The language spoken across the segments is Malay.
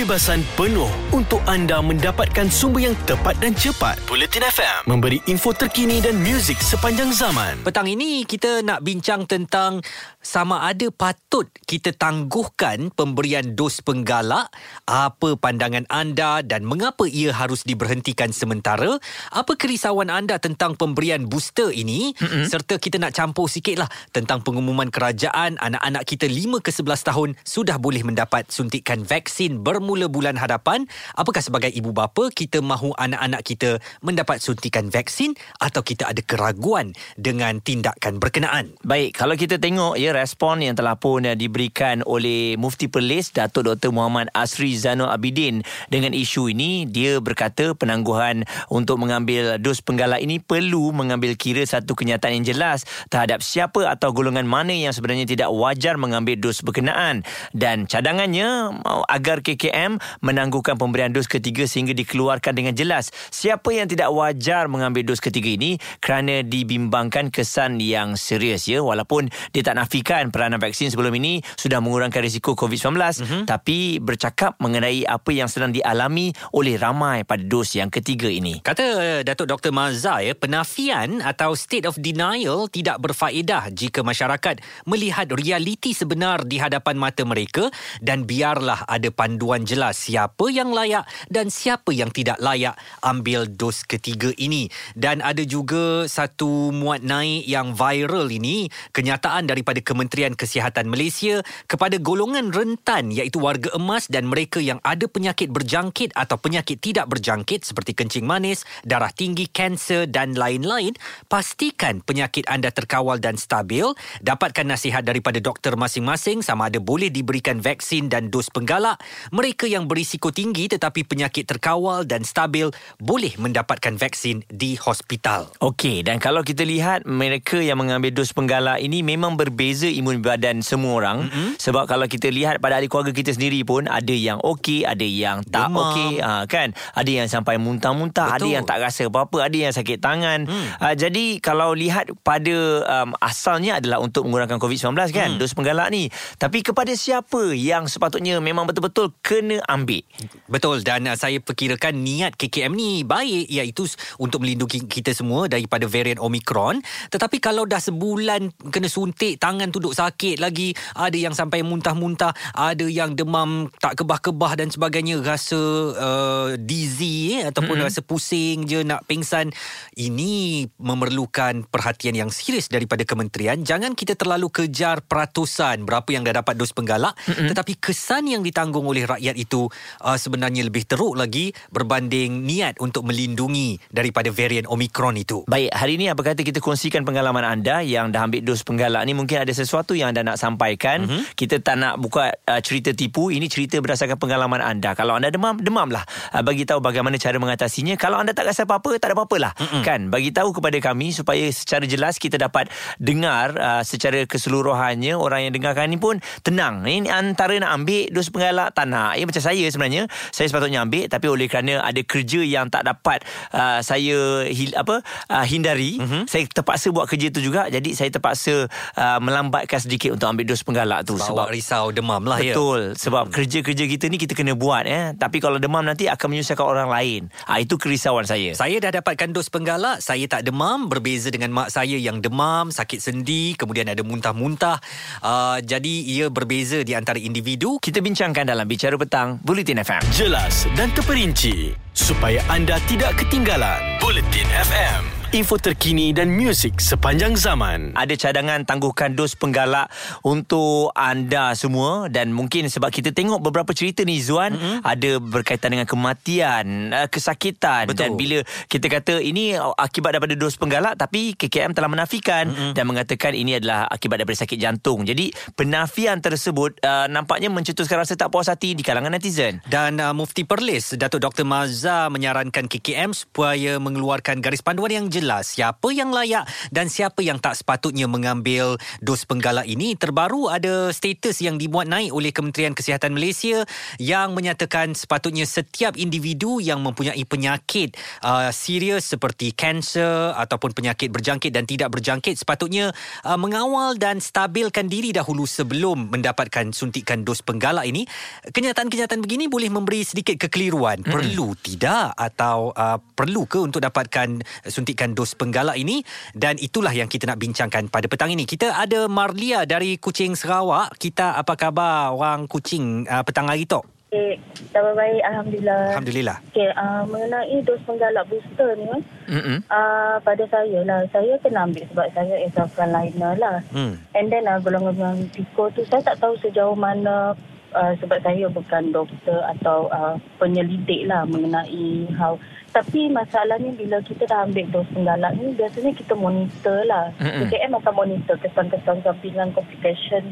kebebasan penuh untuk anda mendapatkan sumber yang tepat dan cepat. Bulletin FM memberi info terkini dan muzik sepanjang zaman. Petang ini kita nak bincang tentang sama ada patut kita tangguhkan pemberian dos penggalak, apa pandangan anda dan mengapa ia harus diberhentikan sementara, apa kerisauan anda tentang pemberian booster ini mm-hmm. serta kita nak campur sikitlah tentang pengumuman kerajaan anak-anak kita 5 ke 11 tahun sudah boleh mendapat suntikan vaksin bermula bulan hadapan. Apakah sebagai ibu bapa kita mahu anak-anak kita mendapat suntikan vaksin atau kita ada keraguan dengan tindakan berkenaan? Baik, kalau kita tengok ya respon yang telah pun uh, diberikan oleh Mufti Perlis Datuk Dr Muhammad Asri Zainul Abidin. Dengan isu ini, dia berkata penangguhan untuk mengambil dos penggalak ini perlu mengambil kira satu kenyataan yang jelas terhadap siapa atau golongan mana yang sebenarnya tidak wajar mengambil dos berkenaan. Dan cadangannya agar KKM menangguhkan pemberian dos ketiga sehingga dikeluarkan dengan jelas siapa yang tidak wajar mengambil dos ketiga ini kerana dibimbangkan kesan yang serius ya. Walaupun dia tak nafikan peranan vaksin sebelum ini sudah mengurangkan risiko COVID-19 mm-hmm. tapi bercakap mengenai apa yang sedang dialami oleh ramai pada dos yang ketiga ini kata Datuk Dr Mazza ya penafian atau state of denial tidak berfaedah jika masyarakat melihat realiti sebenar di hadapan mata mereka dan biarlah ada panduan jelas siapa yang layak dan siapa yang tidak layak ambil dos ketiga ini. Dan ada juga satu muat naik yang viral ini, kenyataan daripada Kementerian Kesihatan Malaysia kepada golongan rentan iaitu warga emas dan mereka yang ada penyakit berjangkit atau penyakit tidak berjangkit seperti kencing manis, darah tinggi, kanser dan lain-lain, pastikan penyakit anda terkawal dan stabil, dapatkan nasihat daripada doktor masing-masing sama ada boleh diberikan vaksin dan dos penggalak, mereka yang berisiko tinggi tetapi penyakit terkawal dan stabil boleh mendapatkan vaksin di hospital. Okey, dan kalau kita lihat mereka yang mengambil dos penggalak ini memang berbeza imun badan semua orang mm-hmm. sebab kalau kita lihat pada ahli keluarga kita sendiri pun ada yang okey, ada yang tak okey, ha, kan? Ada yang sampai muntah-muntah, Betul. ada yang tak rasa apa-apa, ada yang sakit tangan. Mm. Ha, jadi kalau lihat pada um, asalnya adalah untuk mengurangkan COVID-19 kan, mm. dos penggalak ni. Tapi kepada siapa yang sepatutnya memang betul-betul kena ambil. Betul dan uh, saya perkirakan niat KKM ni baik iaitu untuk melindungi kita semua daripada varian Omicron. Tetapi kalau dah sebulan kena suntik tangan tu duk sakit lagi, ada yang sampai muntah-muntah, ada yang demam tak kebah-kebah dan sebagainya, rasa uh, dizzy eh, ataupun mm-hmm. rasa pusing je nak pingsan. Ini memerlukan perhatian yang serius daripada kementerian. Jangan kita terlalu kejar peratusan berapa yang dah dapat dos penggalak mm-hmm. tetapi kesan yang ditanggung oleh rakyat itu uh, sebenarnya lebih teruk lagi berbanding niat untuk melindungi daripada varian Omicron itu. Baik, hari ini apa kata kita kongsikan pengalaman anda yang dah ambil dos penggalak ni mungkin ada sesuatu yang anda nak sampaikan. Mm-hmm. Kita tak nak buka uh, cerita tipu, ini cerita berdasarkan pengalaman anda. Kalau anda demam, demamlah. Uh, bagi tahu bagaimana cara mengatasinya. Kalau anda tak rasa apa-apa, tak ada apa-apalah. Mm-hmm. Kan? Bagi tahu kepada kami supaya secara jelas kita dapat dengar uh, secara keseluruhannya orang yang dengarkan ni pun tenang. Ini antara nak ambil dos penggalak tak nak. Ya macam saya sebenarnya, saya sepatutnya ambil tapi oleh kerana ada kerja yang tak dapat uh, saya hil, apa uh, hindari, uh-huh. saya terpaksa buat kerja tu juga. Jadi saya terpaksa uh, melambatkan sedikit untuk ambil dos penggalak tu sebab, sebab risau demam lah betul, ya. Betul. Sebab hmm. kerja-kerja kita ni kita kena buat ya. Tapi kalau demam nanti akan menyusahkan orang lain. Ah uh, itu kerisauan saya. Saya dah dapatkan dos penggalak, saya tak demam berbeza dengan mak saya yang demam, sakit sendi, kemudian ada muntah-muntah. Uh, jadi ia berbeza di antara individu kita bincangkan dalam Bicara Petang Bulletin FM. Jelas dan terperinci supaya anda tidak ketinggalan Bulletin FM info terkini dan muzik sepanjang zaman. Ada cadangan tangguhkan dos penggalak untuk anda semua dan mungkin sebab kita tengok beberapa cerita ni Zuan mm-hmm. ada berkaitan dengan kematian, eh, kesakitan Betul. dan bila kita kata ini akibat daripada dos penggalak tapi KKM telah menafikan mm-hmm. dan mengatakan ini adalah akibat daripada sakit jantung. Jadi penafian tersebut uh, nampaknya mencetuskan rasa tak puas hati di kalangan netizen. Dan uh, Mufti Perlis Datuk Dr Mazza menyarankan KKM supaya mengeluarkan garis panduan yang jelas siapa yang layak dan siapa yang tak sepatutnya mengambil dos penggalak ini. Terbaru ada status yang dimuat naik oleh Kementerian Kesihatan Malaysia yang menyatakan sepatutnya setiap individu yang mempunyai penyakit uh, serius seperti kanser ataupun penyakit berjangkit dan tidak berjangkit sepatutnya uh, mengawal dan stabilkan diri dahulu sebelum mendapatkan suntikan dos penggalak ini. Kenyataan-kenyataan begini boleh memberi sedikit kekeliruan. Hmm. Perlu tidak atau uh, perlu ke untuk dapatkan suntikan dos penggalak ini dan itulah yang kita nak bincangkan pada petang ini. Kita ada Marlia dari Kuching Sarawak. Kita apa khabar orang Kuching uh, petang hari tu? Okay, khabar baik Alhamdulillah. Alhamdulillah. Okay, uh, mengenai dos penggalak booster ni Mm-mm. uh, pada saya lah, saya kena ambil sebab saya is a frontliner lah. Hmm. And then uh, golongan risiko tu, saya tak tahu sejauh mana uh, sebab saya bukan doktor atau uh, penyelidik lah mengenai how. Tapi masalahnya bila kita dah ambil dos penggalak ni, biasanya kita monitor lah. PKM akan monitor kesan-kesan sampingan complication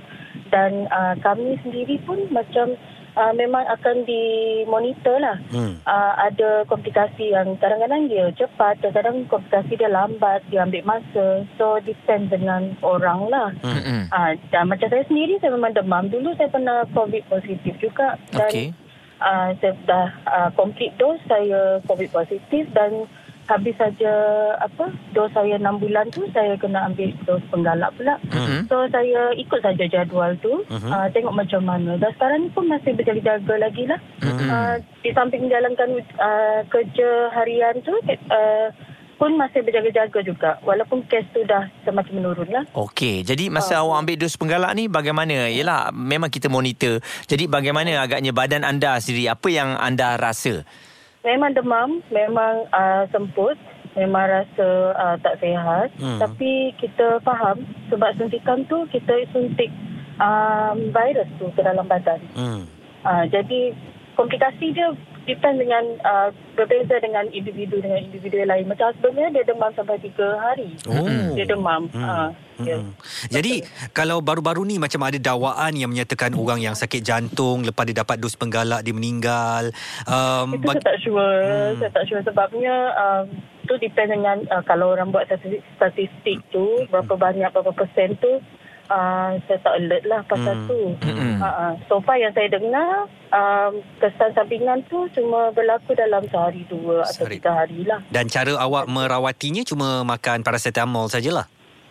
dan uh, kami sendiri pun macam uh, memang akan dimonitor lah. Hmm. Uh, ada komplikasi yang kadang-kadang dia cepat, kadang-kadang komplikasi dia lambat, dia ambil masa. So, depend dengan orang lah. Mm-mm. Uh, dan macam saya sendiri, saya memang demam. Dulu saya pernah COVID positif juga. Dan Okey. uh, saya dah uh, complete dose, saya COVID positif dan habis saja apa dos saya 6 bulan tu saya kena ambil dos penggalak pula. Mhm. So saya ikut saja jadual tu Mhm. uh, tengok macam mana. Dan sekarang ni pun masih berjaga-jaga lagi lah. Mhm. Uh, di samping menjalankan uh, kerja harian tu uh, pun masih berjaga-jaga juga. Walaupun kes tu dah semakin menurun lah. Okey, jadi masa Oh. awak ambil dos penggalak ni bagaimana? Yalah, memang kita monitor. Jadi bagaimana agaknya badan anda sendiri? Apa yang anda rasa? Memang demam, memang uh, semput, memang rasa uh, tak sihat. Hmm. Tapi kita faham sebab suntikan tu kita suntik um, virus tu ke dalam badan. Hmm. Uh, jadi komplikasi dia depend dengan uh, berbeza dengan individu dengan individu lain. Macam sebenarnya dia demam sampai 3 hari. Oh. Dia demam. Hmm. Uh, yeah. Hmm. Jadi kalau baru-baru ni macam ada dakwaan yang menyatakan orang yang sakit jantung lepas dia dapat dos penggalak dia meninggal. Um, Itu saya tak sure. Hmm. Saya tak sure sebabnya um, tu depend dengan uh, kalau orang buat statistik, statistik tu berapa banyak berapa persen tu uh, saya tak alert lah pasal Hmm. tu. Mm-mm. Uh, uh, so far yang saya dengar um, kesan sampingan tu cuma berlaku dalam sehari dua atau Sehari. tiga hari lah. dan cara awak merawatinya cuma makan paracetamol sajalah.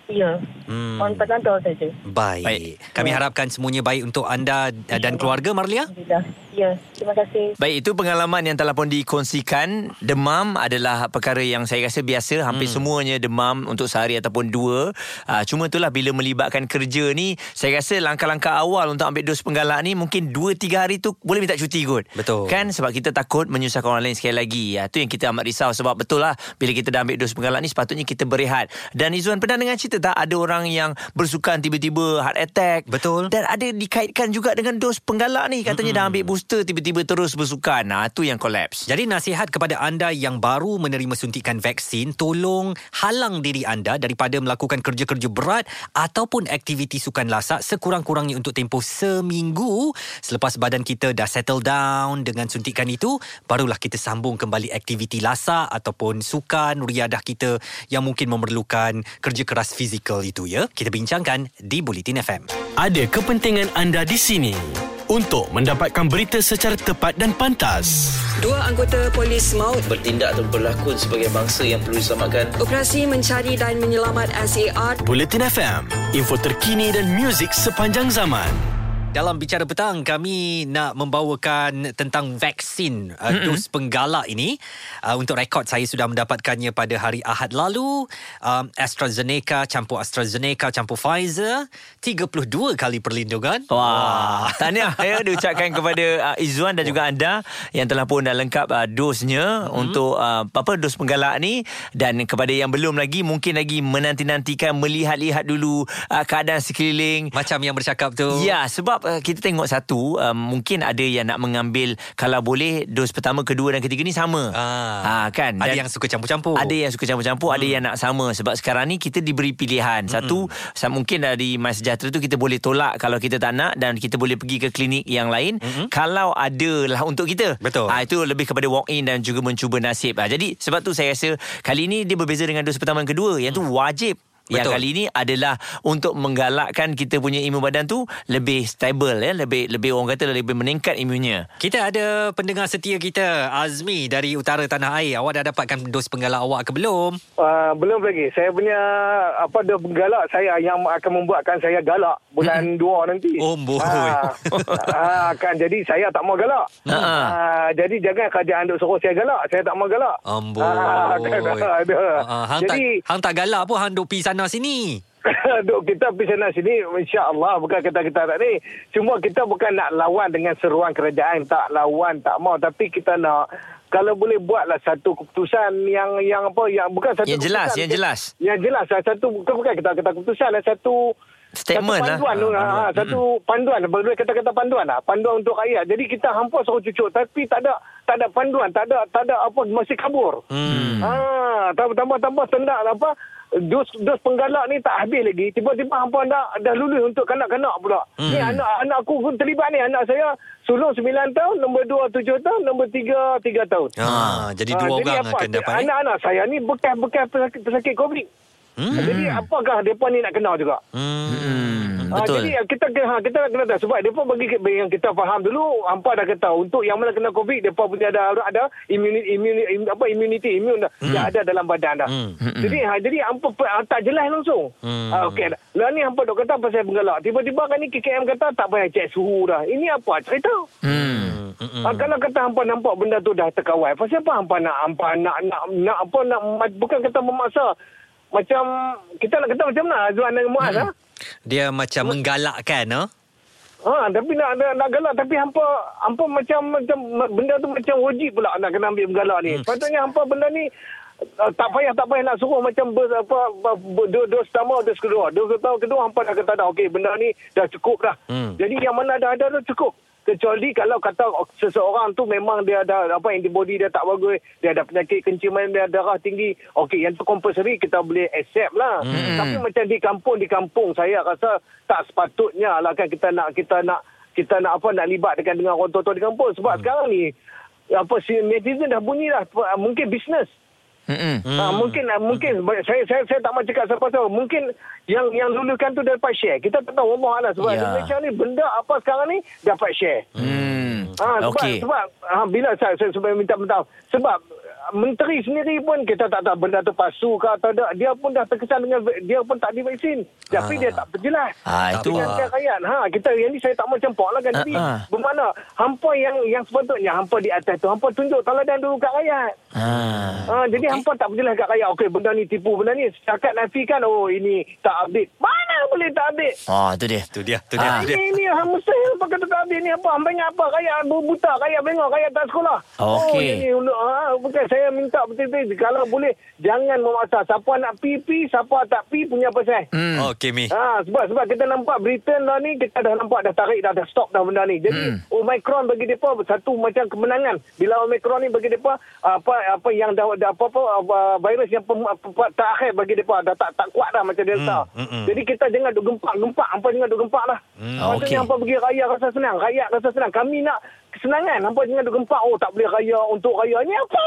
Ya. Hmm. On saja. Baik. Baik. Kami Ya. harapkan semuanya baik untuk anda dan keluarga Marlia. Ya. Terima kasih. Baik, itu pengalaman yang telah pun dikongsikan. Demam adalah perkara yang saya rasa biasa. Hampir hmm. semuanya demam untuk sehari ataupun dua. Uh, cuma itulah bila melibatkan kerja ni, saya rasa langkah-langkah awal untuk ambil dos penggalak ni mungkin dua, tiga hari tu boleh minta cuti kot. Betul. Kan sebab kita takut menyusahkan orang lain sekali lagi. Ya, tu yang kita amat risau sebab betul lah bila kita dah ambil dos penggalak ni sepatutnya kita berehat. Dan Izzuan pernah dengar cerita tak ada orang yang bersukan tiba-tiba heart attack. Betul. Dan ada dikaitkan juga dengan dos penggalak ni. Katanya mm-hmm. dah ambil booster tiba-tiba terus bersukan. Nah, tu yang collapse. Jadi nasihat kepada anda yang baru menerima suntikan vaksin, tolong halang diri anda daripada melakukan kerja-kerja berat ataupun aktiviti sukan lasak sekurang-kurangnya untuk tempoh seminggu. Selepas badan kita dah settle down dengan suntikan itu, barulah kita sambung kembali aktiviti lasak ataupun sukan, riadah kita yang mungkin memerlukan kerja keras fizikal itu ya. Kita bincangkan di Bulletin FM. Ada kepentingan anda di sini untuk mendapatkan berita secara tepat dan pantas. Dua anggota polis maut bertindak atau berlakon sebagai bangsa yang perlu diselamatkan. operasi mencari dan menyelamat SAR Bulletin FM, info terkini dan muzik sepanjang zaman. Dalam bicara petang kami nak membawakan tentang vaksin uh, dos penggalak ini. Uh, untuk rekod saya sudah mendapatkannya pada hari Ahad lalu. Um, AstraZeneca campur AstraZeneca campur Pfizer 32 kali perlindungan. Wah, tahniah ya diucapkan kepada uh, Izzuan dan juga anda yang telah pun dah lengkap uh, dosnya hmm. untuk uh, apa dos penggalak ni dan kepada yang belum lagi mungkin lagi menanti-nantikan melihat-lihat dulu uh, keadaan sekeliling. Macam yang bercakap tu. Ya, sebab sebab uh, kita tengok satu um, mungkin ada yang nak mengambil kalau boleh dos pertama, kedua dan ketiga ni sama. Ah. Ha kan. Ada yang suka campur-campur. Ada yang suka campur-campur, hmm. ada yang nak sama sebab sekarang ni kita diberi pilihan. Satu sa- mungkin dari My Sejahtera tu kita boleh tolak kalau kita tak nak dan kita boleh pergi ke klinik yang lain hmm. kalau ada lah untuk kita. Betul. Ah itu lebih kepada walk in dan juga mencuba nasib. Ah jadi sebab tu saya rasa kali ni dia berbeza dengan dos pertama dan kedua. Yang tu wajib yang Betul. kali ini adalah untuk menggalakkan kita punya imun badan tu lebih stable ya lebih lebih orang kata lebih meningkat imunnya. Kita ada pendengar setia kita Azmi dari utara tanah air. Awak dah dapatkan dos penggalak awak ke belum? Uh, belum lagi. Saya punya apa dia galak saya yang akan membuatkan saya galak bulan 2 nanti. Oh, boy. Ah, ah, kan jadi saya tak mau galak. Ha. Ah, jadi jangan kerajaan duk suruh saya galak. Saya tak mau galak. Amboi. Ada. Ah, hang jadi tak hang tak galak pun hang duk pi sana sini. Duk kita pergi sana sini insya-Allah bukan kita kita tak ni. Cuma kita bukan nak lawan dengan seruan kerajaan tak lawan tak mau tapi kita nak kalau boleh buatlah satu keputusan yang yang apa yang bukan satu Yang jelas, yang jelas. Yang jelas satu bukan bukan kita kita keputusan lah satu Statement satu lah. panduan, Ah, ha, ha, satu panduan boleh kata-kata panduan lah panduan untuk rakyat jadi kita hampa suruh cucuk tapi tak ada tak ada panduan tak ada tak ada apa masih kabur Hmm. Ha, tambah-tambah tendak apa dos dos penggalak ni tak habis lagi. Tiba-tiba hampa nak dah lulus untuk kanak-kanak pula. Hmm. Ni anak anak aku pun terlibat ni. Anak saya sulung 9 tahun, nombor 2 7 tahun, nombor 3 3 tahun. Ah, jadi Ah, dua orang apa? akan dapat ni. Anak-anak saya ni bekas-bekas pesakit, pesakit COVID. Hmm. Jadi apakah mereka ni nak kenal juga? Hmm. Hmm, Ah, betul. jadi kita ha, kita nak kena tahu sebab depa bagi yang kita faham dulu hampa dah kata untuk yang mana kena covid depa punya ada ada immunity immunity apa immunity immune dah, yang ada dalam badan dah. Hmm. Jadi ha, jadi hampa ah, tak jelas langsung. Hmm. Ah, okey. Lah ni hampa dok kata pasal penggalak. Tiba-tiba kan ni KKM kata tak payah cek suhu dah. Ini apa cerita? Hmm. Hmm. Ha, kalau kata hampa nampak benda tu dah terkawal, pasal apa hampa nak hampa nak nak nak apa nak bukan kata memaksa macam kita nak kata macam mana Azwan dengan Muaz ha? Dia macam menggalakkan ah. Ha, tapi nak, nak, nak galak tapi hampa hampa macam macam benda tu macam wajib pula nak kena ambil galak ni. Hmm. Patutnya hampa benda ni uh, tak payah tak payah nak suruh macam ber, apa ber, dos, dos pertama dos kedua. Dos tahun kedua hampa dah kata dah okey benda ni dah cukup dah. Hmm. Jadi yang mana dah ada tu cukup. Kecuali kalau kata seseorang tu memang dia ada apa antibody dia tak bagus, dia ada penyakit kenciman dia darah tinggi. Okey, yang tu compulsory kita boleh accept lah. Hmm. Tapi macam di kampung di kampung saya rasa tak sepatutnya lah kan kita nak kita nak kita nak apa nak libat dengan dengan orang tua-tua di kampung sebab hmm. sekarang ni apa si netizen dah bunyi dah mungkin bisnes Hmm. Hmm. Ha, mungkin ah, mungkin saya saya saya tak mahu cakap siapa tahu mungkin yang yang lulukan tu dapat share kita tak tahu Allah lah sebab Ya. yeah. Malaysia ni benda apa sekarang ni dapat share Hmm. Ha, sebab, Okey. sebab ha, bila saya, saya sebenarnya minta maaf sebab menteri sendiri pun kita tak tahu benda tu palsu ke atau tak dia pun dah terkesan dengan dia pun tak divaksin tapi dia tak perjelas Ah, itu. dengan apa. rakyat ha kita yang ni saya tak mau campur lah kan jadi Ah, ah. bermakna hampa yang yang sepatutnya hampa di atas tu hampa tunjuk teladan dulu kat rakyat Ah. Ha, jadi okay. hampa tak perjelas kat rakyat okey benda ni tipu benda ni setakat nafikan oh ini tak update mana boleh tak update Oh, tu dia. Tu dia, tu dia, Ah. tu dia. ini ini ha, mustahil apa kata tak update ni apa hampa ingat apa rakyat buta rakyat bengok rakyat tak sekolah oh Okey. ini ha, bukan saya minta betul-betul kalau boleh jangan memaksa siapa nak pi pi siapa tak pi punya pasal Hmm. Okey Mi. Ha, sebab sebab kita nampak Britain lah ni kita dah nampak dah tarik dah dah stop dah benda ni. Jadi hmm. Omicron bagi depa satu macam kemenangan. Bila Omicron ni bagi depa apa apa yang dah, dah apa apa virus yang pem, apa, terakhir bagi depa dah tak tak kuat dah macam delta. Hmm, hmm, hmm. Jadi kita jangan duk gempak-gempak, hampa jangan duk gempak lah. Hmm. Maksudnya Okey. hampa bagi rakyat rasa senang, rakyat rasa senang. Kami nak kesenangan. Hampa jangan duk gempak oh tak boleh raya untuk raya. Ni apa?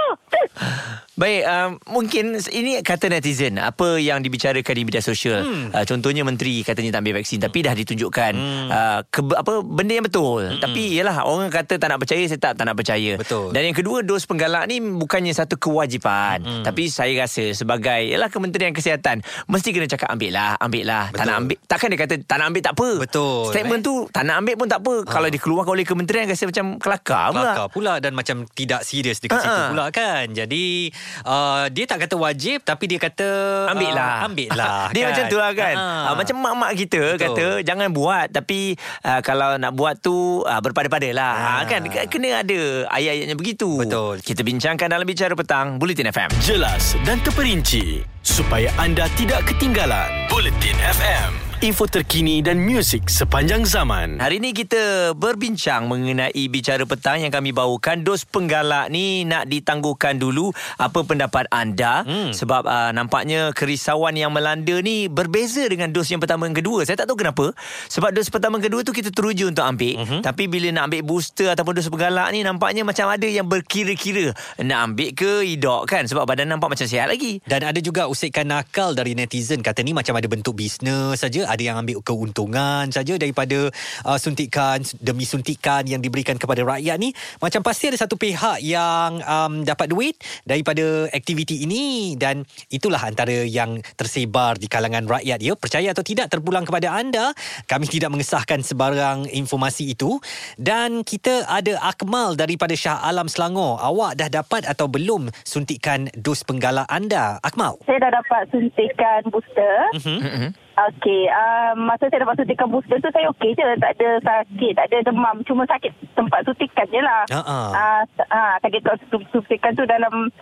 Baik, um, mungkin ini kata netizen apa yang dibicarakan di media sosial. Hmm. Uh, contohnya menteri katanya tak ambil vaksin tapi dah ditunjukkan hmm. uh, ke, apa benda yang betul. Hmm. Tapi yalah orang kata tak nak percaya saya tak tak nak percaya. Betul. Dan yang kedua dos penggalak ni bukannya satu kewajipan. Hmm. Tapi saya rasa sebagai yalah Kementerian Kesihatan mesti kena cakap ambil lah, ambil lah. Tak nak ambil takkan dia kata tak nak ambil tak apa. Betul, Statement eh? tu tak nak ambil pun tak apa. Kalau dikeluarkan oleh kementerian rasa macam kelakar pula. kelakar pula dan macam tidak serius dekat Ha-ha. situ pula kan. Jadi uh, dia tak kata wajib tapi dia kata Ambil lah Uh, ambil lah. Dia kan? macam tu lah kan Ha. uh, Macam mak-mak kita Betul. Kata jangan buat Tapi uh, Kalau nak buat tu uh, Berpada-pada lah ha. Kan Kena ada Ayat-ayatnya begitu Betul. Kita bincangkan dalam Bicara Petang Bulletin FM Jelas dan terperinci supaya anda tidak ketinggalan. Bulletin FM. Info terkini dan muzik sepanjang zaman. Hari ini kita berbincang mengenai bicara petang yang kami bawakan dos penggalak ni nak ditangguhkan dulu apa pendapat anda hmm. sebab uh, nampaknya kerisauan yang melanda ni berbeza dengan dos yang pertama dan kedua. Saya tak tahu kenapa. Sebab dos pertama dan kedua tu kita teruja untuk ambil uh-huh. tapi bila nak ambil booster ataupun dos penggalak ni nampaknya macam ada yang berkira-kira nak ambil ke tidak kan sebab badan nampak macam sihat lagi. Dan ada juga usikan nakal dari netizen kata ni macam ada bentuk bisnes saja, ada yang ambil keuntungan saja daripada uh, suntikan demi suntikan yang diberikan kepada rakyat ni. Macam pasti ada satu pihak yang um, dapat duit daripada aktiviti ini dan itulah antara yang tersebar di kalangan rakyat ya. Percaya atau tidak terpulang kepada anda, kami tidak mengesahkan sebarang informasi itu dan kita ada Akmal daripada Shah Alam Selangor. Awak dah dapat atau belum suntikan dos penggalak anda? Akmal. Saya dah dapat suntikan booster. Mm-hmm. Okey, uh, masa saya dapat suntikan booster tu saya okey je. Tak ada sakit, tak ada demam. Cuma sakit tempat suntikan je lah. Ha-ha. Uh, uh, sakit tempat suntikan tu dalam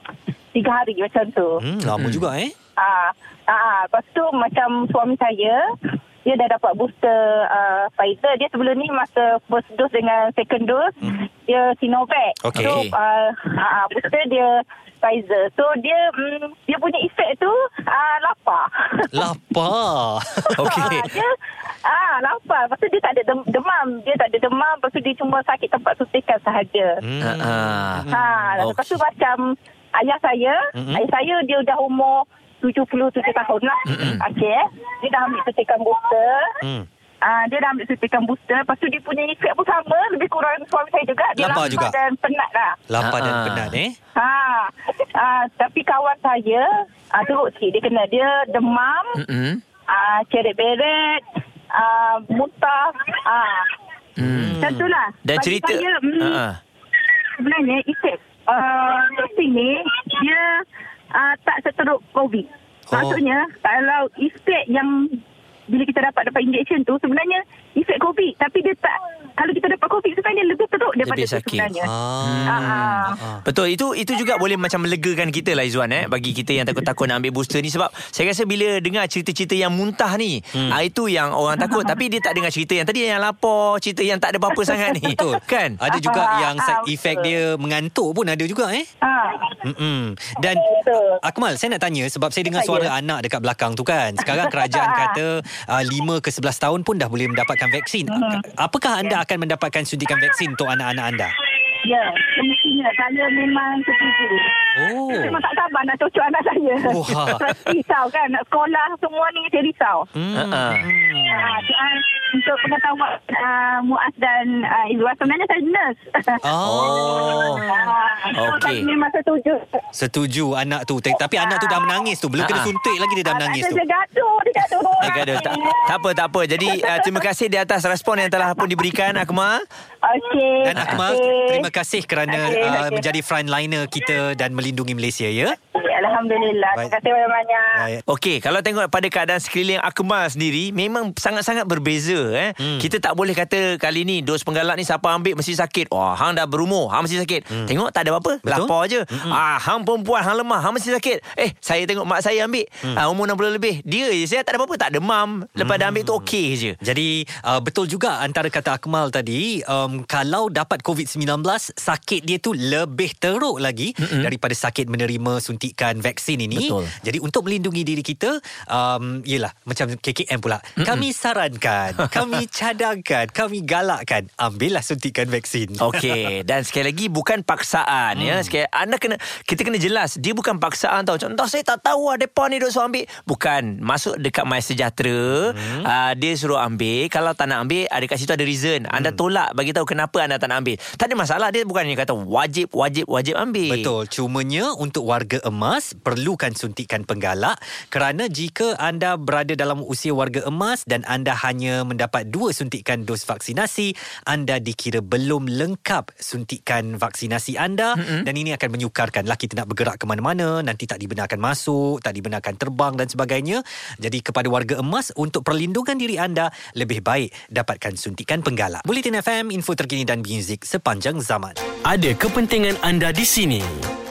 tiga hari macam tu. Hmm, lama Mm-mm. juga eh. Ah, ah, ah. lepas tu macam suami saya dia dah dapat booster uh, Pfizer. Dia sebelum ni masa first dose dengan second dose Hmm. dia Sinovac. Okey. So uh, ah, ah, booster dia Pfizer. So dia mm, dia punya efek tu uh, lapar. Lapar. Okey. Ah, dia ah lapar. Lepas tu dia tak ada dem- demam. Dia tak ada demam. Lepas tu dia cuma sakit tempat suntikan sahaja. Hmm. Ha, ha. Ha, lepas tu macam ayah saya, Mm-mm. ayah saya dia dah umur 77 tahun lah. Okey. eh. Dia dah ambil suntikan booster. Hmm. Ah, dia dah ambil suntikan booster. Lepas tu dia punya efek pun sama. Lebih kurang suami saya juga. Dia Lapar lapar juga. dan penat lah. Lapar dan Ha-ha. penat eh. Ha. Ah, tapi kawan saya ah, teruk sikit. Dia kena dia demam, Mm-mm. ah, ceret-beret, ah, muntah. Ah. Hmm. Macam tu lah. Dan Bagi cerita Saya, mm, ha. sebenarnya efek uh, testing ni dia uh, tak seteruk COVID. Oh. Maksudnya kalau efek yang bila kita dapat dapat injection tu sebenarnya efek COVID tapi dia tak kalau kita dapat COVID sebenarnya lebih teruk daripada Lebih sakit. sebenarnya. Ah. Ah, ah. Ah. Betul itu itu juga boleh macam melegakan kita lah Izwan eh bagi kita yang takut-takut nak ambil booster ni sebab saya rasa bila dengar cerita-cerita yang muntah ni hmm. ah, itu yang orang takut tapi dia tak dengar cerita yang tadi yang lapar cerita yang tak ada apa-apa sangat ni Betul. kan Ada juga Ah, yang ah, side effect betul. dia mengantuk pun ada juga eh. Ah. Mm-mm. Dan Betul. Akmal, saya nak tanya sebab saya dengar suara anak dekat belakang tu kan. Sekarang kerajaan kata uh, 5 ke 11 tahun pun dah boleh mendapatkan vaksin. Apakah anda akan mendapatkan suntikan vaksin untuk anak-anak anda? Ya, semestinya saya memang setuju. Oh. Saya memang tak sabar nak cucuk anak saya. Wah. risau kan, nak sekolah semua ni saya risau. Hmm. Ah, uh, untuk pengetahuan uh, Muaz dan uh, Izwan sebenarnya saya nurse. Oh. Ah, so Okey. saya memang setuju. Setuju anak tu. Tapi anak tu dah menangis tu. Belum kena Ah. suntik lagi dia dah menangis Ah, tu. Dia gaduh, dia gaduh. Eh, gaduh. Tak, tak apa, tak apa. Jadi, uh, terima kasih di atas respon yang telah pun diberikan, Akmal. Okey. Dan Akmal, okey. terima kasih kerana Okey, uh, okey. menjadi frontliner kita dan melindungi Malaysia ya. Alhamdulillah. Baik. Terima kasih banyak-banyak. Okey, kalau tengok pada keadaan sekeliling Akmal sendiri memang sangat-sangat berbeza eh. Hmm. Kita tak boleh kata kali ni dos penggalak ni siapa ambil mesti sakit. Wah, hang dah berumur, hang mesti sakit. Hmm. Tengok tak ada apa-apa, Betul. lapar je. Mm-mm. Ah, hang perempuan, hang lemah, hang mesti sakit. Eh, saya tengok mak saya ambil Hmm. ah, umur 60 lebih. Dia je saya tak ada apa-apa, tak demam. Lepas dah ambil tu okey je. Jadi uh, betul juga antara kata Akmal tadi um, kalau dapat COVID-19 sakit dia tu lebih teruk lagi mm-hmm. daripada sakit menerima suntikan vaksin ini. Betul. Jadi untuk melindungi diri kita um, yelah macam KKM pula. Mm-mm. Kami sarankan, kami cadangkan, kami galakkan ambillah suntikan vaksin. Okey dan sekali lagi bukan paksaan hmm. ya sekali anda kena kita kena jelas dia bukan paksaan tau contoh saya tak tahu ah depa ni duk suruh ambil bukan masuk dekat My Sejahtera hmm. uh, dia suruh ambil kalau tak nak ambil ada kat situ ada reason anda tolak bagi tahu kenapa anda tak nak ambil tak ada masalah dia bukannya kata wajib wajib wajib ambil Betul. Cumanya untuk warga emas perlukan suntikan penggalak kerana jika anda berada dalam usia warga emas dan anda hanya mendapat dua suntikan dos vaksinasi, anda dikira belum lengkap suntikan vaksinasi anda mm-hmm. dan ini akan menyukarkanlah kita nak bergerak ke mana-mana, nanti tak dibenarkan masuk, tak dibenarkan terbang dan sebagainya. Jadi kepada warga emas untuk perlindungan diri anda lebih baik dapatkan suntikan penggalak. Bulletin FM info terkini dan muzik sepanjang zaman. Ada kepentingan anda di sini.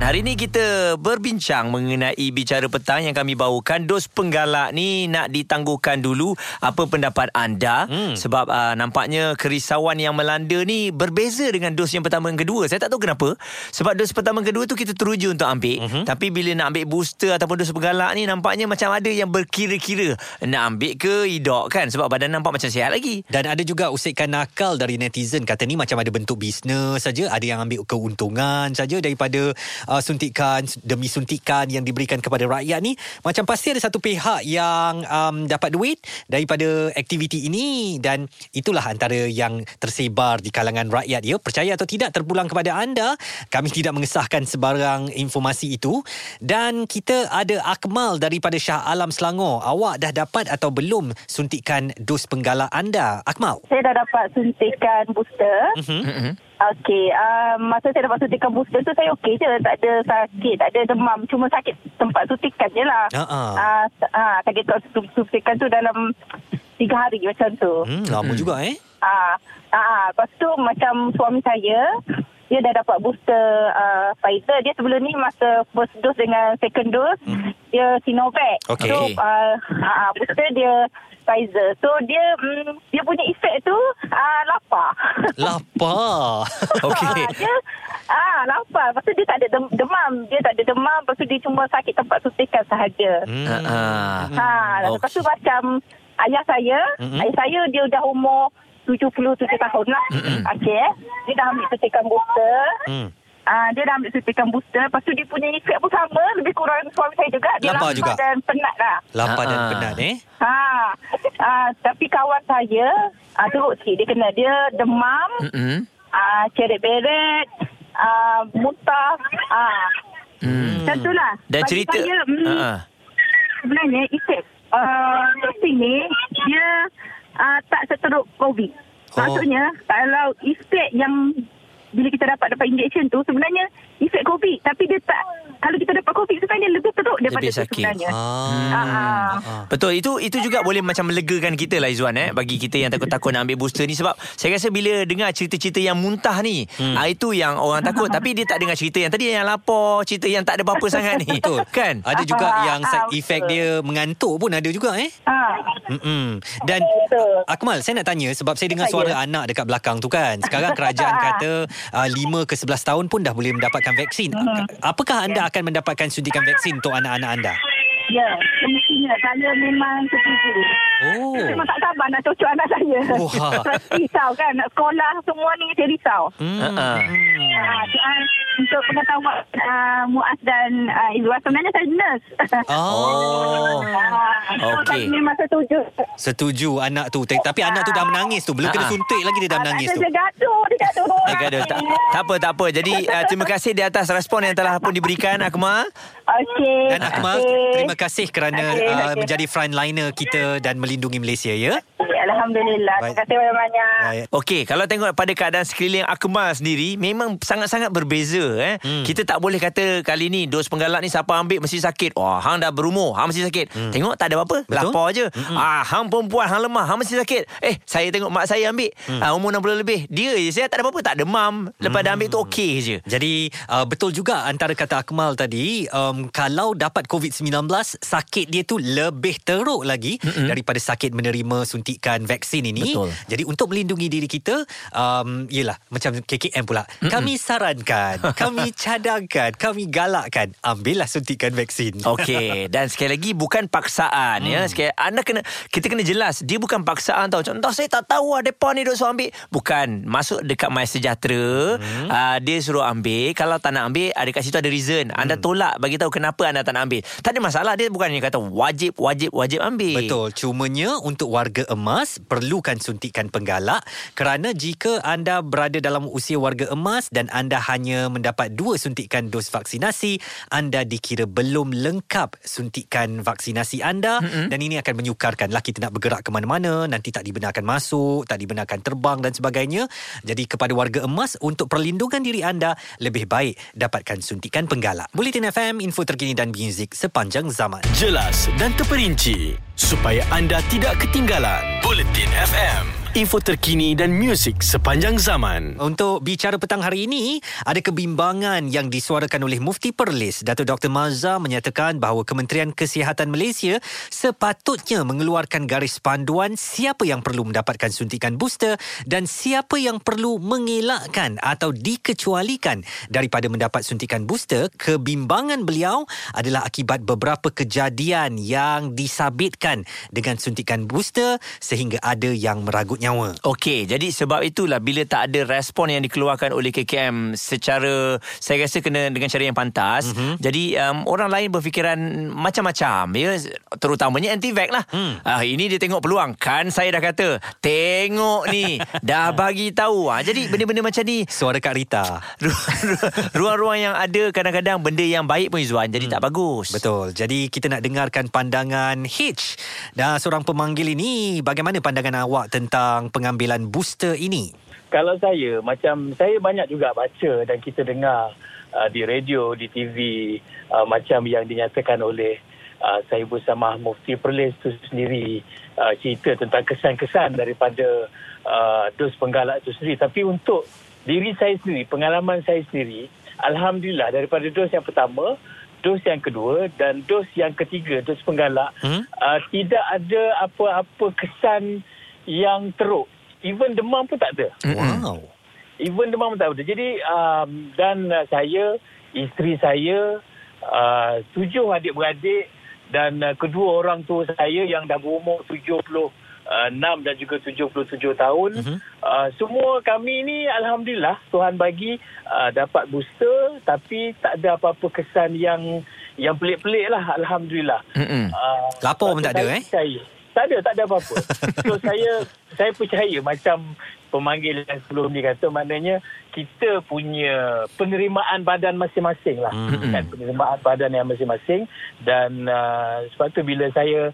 Hari ini kita berbincang mengenai bicara petang yang kami bawakan dos penggalak ni nak ditangguhkan dulu apa pendapat anda. Hmm. sebab uh, nampaknya kerisauan yang melanda ni berbeza dengan dos yang pertama dan kedua. Saya tak tahu kenapa. Sebab dos pertama dan kedua tu kita teruja untuk ambil. Hmm. tapi bila nak ambil booster ataupun dos penggalak ni nampaknya macam ada yang berkira-kira nak ambil ke tidak kan? Sebab badan nampak macam sihat lagi. Dan ada juga usikan nakal dari netizen. Kata ni macam ada bentuk bisnes saja, ada yang ambil keuntungan saja daripada uh, suntikan demi suntikan yang diberikan kepada rakyat ni. Macam pasti ada satu pihak yang um, dapat duit daripada aktiviti ini dan itulah antara yang tersebar di kalangan rakyat ya. Percaya atau tidak terpulang kepada anda. Kami tidak mengesahkan sebarang informasi itu dan kita ada Akmal daripada Shah Alam Selangor. Awak dah dapat atau belum suntikan dos penggalak anda? Akmal. Saya dah dapat suntikan booster. Mm-hmm. Okey, uh, masa saya dapat suntikan booster tu saya okey je. Tak ada sakit, tak ada demam. Cuma sakit tempat suntikan je lah. Ha, ha. Uh, uh, sakit tempat suntikan tu dalam tiga hari macam tu. Hmm, lama juga eh. Ah, ah, lepas tu macam suami saya dia dah dapat booster uh, Pfizer. Dia sebelum ni masa first dose dengan second dose Hmm. dia Sinovac. Okey. So uh, uh, booster dia Pfizer. So dia mm, dia punya efek tu uh, lapar. Lapar. Okey. Ah, dia ah lapar. Lepas tu dia tak ada dem- demam. Dia tak ada demam. Lepas tu dia cuma sakit tempat suntikan sahaja. Hmm. Ha, ha. Ha, lepas tu macam ayah saya, mm-hmm. ayah saya dia dah umur 77 tahun lah. Mm-mm. Okey. Dia dah ambil suntikan booster. Hmm. Ah, dia dah ambil suntikan booster. Lepas tu dia punya efek pun sama. Lebih kurang suami saya juga. Dia Lapar lapar juga. dan penat lah. Lapar dan Ha, ha. penat eh. Ha. Ah, tapi kawan saya ah, teruk sikit. Dia kena dia demam, Mm-mm. ah, ceret-beret, ah, muntah. Ah. Hmm. Macam tu lah. Dan Bagi cerita Saya, mm, ha. sebenarnya efek uh, ni dia uh, tak seteruk COVID. Oh. Maksudnya kalau efek yang bila kita dapat dapat injection tu sebenarnya efek COVID tapi dia tak kalau kita dapat COVID sebenarnya lebih teruk daripada Lebih sakit. sebenarnya. Ah. Ah, ah. Betul itu itu juga boleh macam melegakan kita lah Izwan eh bagi kita yang takut-takut nak ambil booster ni sebab saya rasa bila dengar cerita-cerita yang muntah ni hmm. ah, itu yang orang takut tapi dia tak dengar cerita yang tadi yang lapar cerita yang tak ada apa-apa sangat ni Betul. kan Ada juga Ah, yang ah, side effect betul. dia mengantuk pun ada juga eh. Ah. Mm-mm. Dan Betul. Akmal, saya nak tanya sebab saya dengar suara anak dekat belakang tu kan. Sekarang kerajaan kata uh, 5 ke 11 tahun pun dah boleh mendapatkan vaksin. Apakah anda akan mendapatkan suntikan vaksin untuk anak-anak anda? Ya, semestinya saya memang setuju. Oh. Saya memang tak sabar nak cucuk anak saya. Wah. risau kan, nak sekolah semua ni saya risau. Hmm. Ah, uh, untuk pengetahuan uh, Muaz dan uh, Izwan sebenarnya saya nurse. Oh. So Okey. Saya memang setuju. Setuju anak tu. Tapi tapi anak tu dah menangis tu. Belum kena suntik lagi dia dah menangis tu. Dia gaduh, dia gaduh. Gaduh. Tak, tak apa tak apa jadi uh, terima kasih di atas respon yang telah pun diberikan Akmal Okey. Dan Akmal, terima kasih kerana Okey, uh, okey. menjadi frontliner kita dan melindungi Malaysia ya. Alhamdulillah. Baik. Terima kasih banyak-banyak. Okey, kalau tengok pada keadaan sekeliling Akmal sendiri memang sangat-sangat berbeza eh. Hmm. Kita tak boleh kata kali ni dos penggalak ni siapa ambil mesti sakit. Wah, hang dah berumur, hang mesti sakit. Hmm. Tengok tak ada apa-apa, Betul. lapar je. Hmm. Ah, hang perempuan, hang lemah, hang mesti sakit. Eh, saya tengok mak saya ambil hmm. ah, umur 60 lebih. Dia je saya tak ada apa-apa, tak demam. Lepas hmm. dah ambil tu okey je. Jadi uh, betul juga antara kata Akmal tadi um, kalau dapat COVID-19 sakit dia tu lebih teruk lagi mm-hmm. daripada sakit menerima suntikan vaksin ini. Betul. Jadi untuk melindungi diri kita um, yelah macam KKM pula. Mm-hmm. Kami sarankan, kami cadangkan, kami galakkan ambillah suntikan vaksin. Okey dan sekali lagi bukan paksaan hmm. ya sekali anda kena kita kena jelas dia bukan paksaan tau contoh saya tak tahu ah depa ni duk suruh ambil bukan masuk dekat My Sejahtera hmm. uh, dia suruh ambil kalau tak nak ambil ada kat situ ada reason anda tolak bagi tahu kenapa anda tak nak ambil tak ada masalah dia bukannya kata wajib wajib wajib ambil Betul. Cumanya untuk warga emas emas perlukan suntikan penggalak kerana jika anda berada dalam usia warga emas dan anda hanya mendapat dua suntikan dos vaksinasi, anda dikira belum lengkap suntikan vaksinasi anda mm-hmm. dan ini akan menyukarkanlah kita nak bergerak ke mana-mana, nanti tak dibenarkan masuk, tak dibenarkan terbang dan sebagainya. Jadi kepada warga emas untuk perlindungan diri anda lebih baik dapatkan suntikan penggalak. Bulletin FM, info terkini dan muzik sepanjang zaman. Jelas dan terperinci supaya anda tidak ketinggalan. Bulletin FM info terkini dan muzik sepanjang zaman. Untuk bicara petang hari ini, ada kebimbangan yang disuarakan oleh Mufti Perlis. Datuk Dr. Mazza menyatakan bahawa Kementerian Kesihatan Malaysia sepatutnya mengeluarkan garis panduan siapa yang perlu mendapatkan suntikan booster dan siapa yang perlu mengelakkan atau dikecualikan daripada mendapat suntikan booster. Kebimbangan beliau adalah akibat beberapa kejadian yang disabitkan dengan suntikan booster sehingga ada yang meragut nyawa. Okey, jadi sebab itulah bila tak ada respon yang dikeluarkan oleh KKM secara saya rasa kena dengan cara yang pantas. Mm-hmm. Jadi um, orang lain berfikiran macam-macam ya terutamanya anti-vax lah. Mm. Uh, ini dia tengok peluang kan saya dah kata tengok ni dah bagi tahu. Uh, jadi benda-benda macam ni suara Kak Rita. Ruang-ruang yang ada kadang-kadang benda yang baik pun Izwan jadi mm. tak bagus. Betul. Jadi kita nak dengarkan pandangan H dan seorang pemanggil ini bagaimana pandangan awak tentang tentang pengambilan booster ini? Kalau saya, macam saya banyak juga baca dan kita dengar uh, di radio, di TV, uh, macam yang dinyatakan oleh uh, saya bersama Mufti Perlis itu sendiri uh, cerita tentang kesan-kesan daripada uh, dos penggalak itu sendiri. Tapi untuk diri saya sendiri, pengalaman saya sendiri, Alhamdulillah daripada dos yang pertama, dos yang kedua dan dos yang ketiga, dos penggalak, hmm? uh, tidak ada apa-apa kesan yang teruk. Even demam pun tak ada. Wow. Even demam pun tak ada. Jadi um, dan uh, saya, isteri saya, uh, tujuh adik-beradik dan uh, kedua orang tua saya yang dah berumur 76 dan juga 77 tahun. Uh-huh. Uh, semua kami ni Alhamdulillah Tuhan bagi uh, dapat booster tapi tak ada apa-apa kesan yang yang pelik-pelik lah Alhamdulillah. Uh-huh. Uh, Lapor pun tak ada eh? Saya, tak ada, tak ada apa-apa. so saya saya percaya macam pemanggil yang sebelum ni kata maknanya kita punya penerimaan badan masing-masing lah. Mm-hmm. Kan, penerimaan badan yang masing-masing dan uh, sebab tu bila saya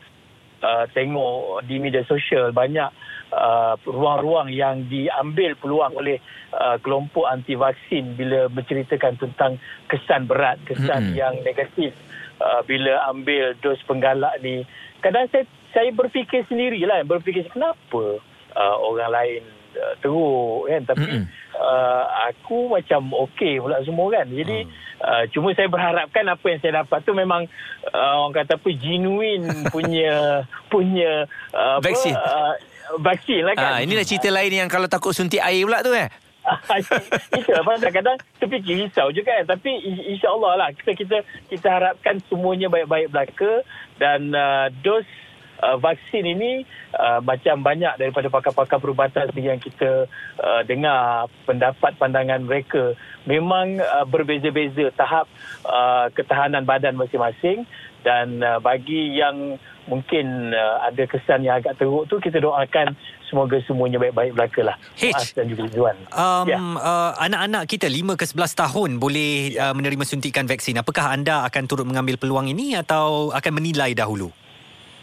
uh, tengok di media sosial banyak uh, ruang-ruang yang diambil peluang oleh uh, kelompok anti vaksin bila menceritakan tentang kesan berat, kesan mm-hmm. yang negatif uh, bila ambil dos penggalak ni. Kadang saya saya berfikir sendirilah. Berfikir kenapa uh, orang lain uh, teruk kan? Tapi mm-hmm. uh, aku macam okey pula semua kan? Jadi mm. uh, cuma saya berharapkan apa yang saya dapat tu memang uh, orang kata apa genuine punya punya uh, vaksin. uh, vaksin lah kan? Ah, inilah cerita lain yang kalau takut suntik air pula tu eh? Itu lah kadang-kadang terfikir risau je kan? Tapi insyaAllah lah kita, kita kita harapkan semuanya baik-baik belaka dan uh, dos uh, vaksin ini uh, macam banyak daripada pakar-pakar perubatan yang kita uh, dengar pendapat pandangan mereka memang uh, berbeza-beza tahap uh, ketahanan badan masing-masing. Dan uh, bagi yang mungkin uh, ada kesan yang agak teruk tu kita doakan semoga semuanya baik-baik belaka lah. H. Dan juga Zuan. Um, ya. uh, anak-anak kita 5 ke 11 tahun boleh uh, menerima suntikan vaksin. Apakah anda akan turut mengambil peluang ini atau akan menilai dahulu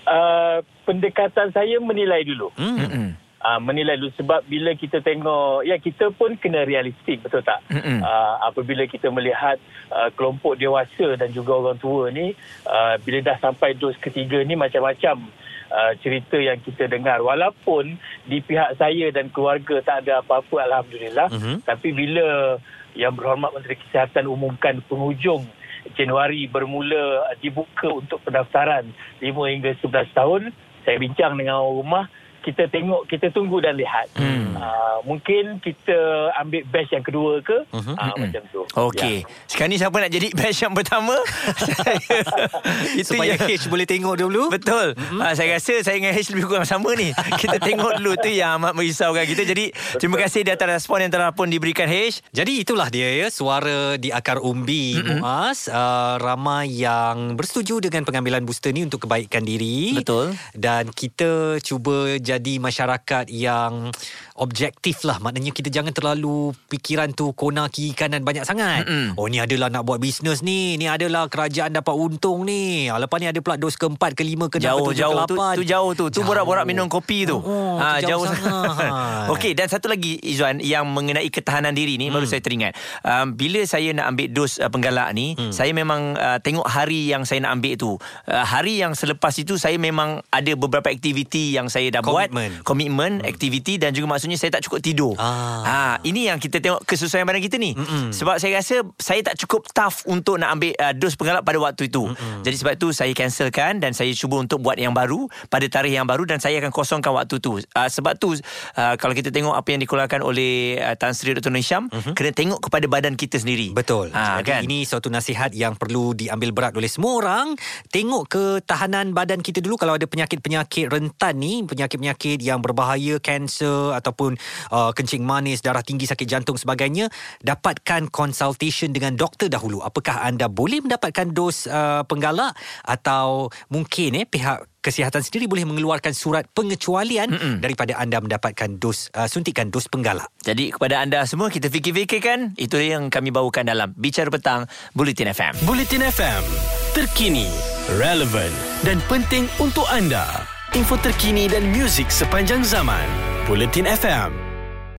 uh, pendekatan saya menilai dulu. Hmm. Uh, menilai dulu sebab bila kita tengok ya kita pun kena realistik betul tak uh, apabila kita melihat uh, kelompok dewasa dan juga orang tua ni uh, bila dah sampai dos ketiga ni macam-macam uh, cerita yang kita dengar walaupun di pihak saya dan keluarga tak ada apa-apa alhamdulillah mm-hmm. tapi bila yang berhormat Menteri Kesihatan umumkan penghujung Januari bermula dibuka untuk pendaftaran 5 hingga 11 tahun. Saya bincang dengan orang rumah kita tengok kita tunggu dan lihat. Hmm. uh, mungkin kita ambil batch yang kedua ke? Uh-huh. uh, macam tu. Okey. Ya. sekarang ni siapa nak jadi batch yang pertama? Itu supaya yang... H boleh tengok dulu. Betul. Uh-huh. uh, saya rasa saya dengan H lebih kurang sama ni. Kita tengok dulu tu yang amat merisaukan kita. Jadi betul. terima kasih di atas respon yang telah pun diberikan H. Jadi itulah dia ya suara di akar umbi uh-huh. Muaz. Uh, ramai yang bersetuju dengan pengambilan booster ni untuk kebaikan diri. Betul. Dan kita cuba menjadi masyarakat yang objektif lah. Maknanya kita jangan terlalu fikiran tu kona kiri kanan banyak sangat. Mm-mm. Oh ni adalah nak buat bisnes ni. Ni adalah kerajaan dapat untung ni. Ah, Lepas ni ada pula dos keempat, kelima, ke Jauh ketujuh, jauh tu, tu jauh tu. Tu Jauh. borak-borak minum kopi tu. Oh, Ah, tu jauh sangat. sangat. Okey dan satu lagi Izwan yang mengenai ketahanan diri ni hmm. baru saya teringat. Um, bila saya nak ambil dos uh, penggalak ni, hmm. saya memang uh, tengok hari yang saya nak ambil tu. Uh, hari yang selepas itu saya memang ada beberapa aktiviti yang saya dah Komitmen. buat, komitmen, hmm. aktiviti dan juga maksudnya saya tak cukup tidur. Ah. Ha, ini yang kita tengok kesesuaian badan kita ni. Mm-mm. Sebab saya rasa saya tak cukup tough untuk nak ambil uh, dos penggalak pada waktu itu. Mm-mm. Jadi sebab itu saya cancelkan dan saya cuba untuk buat yang baru pada tarikh yang baru dan saya akan kosongkan waktu tu. Uh, sebab tu uh, kalau kita tengok apa yang dikeluarkan oleh uh, Tan Sri Dr. Nisham, mm-hmm. kena tengok kepada badan kita sendiri. Betul. Ha, Jadi kan? ini suatu nasihat yang perlu diambil berat oleh semua orang. Tengok ketahanan badan kita dulu kalau ada penyakit-penyakit rentan ni, penyakit-penyakit yang berbahaya, kanser ataupun uh, kencing manis, darah tinggi, sakit jantung sebagainya, dapatkan consultation dengan doktor dahulu. Apakah anda boleh mendapatkan dos uh, penggalak atau mungkin eh pihak kesihatan sendiri boleh mengeluarkan surat pengecualian Mm-mm. daripada anda mendapatkan dos uh, suntikan dos penggalak. Jadi kepada anda semua kita fikir-fikirkan itu yang kami bawakan dalam Bicara Petang Bulletin FM. Bulletin FM. Terkini, relevan dan penting untuk anda. Info terkini dan muzik sepanjang zaman. Bulletin FM.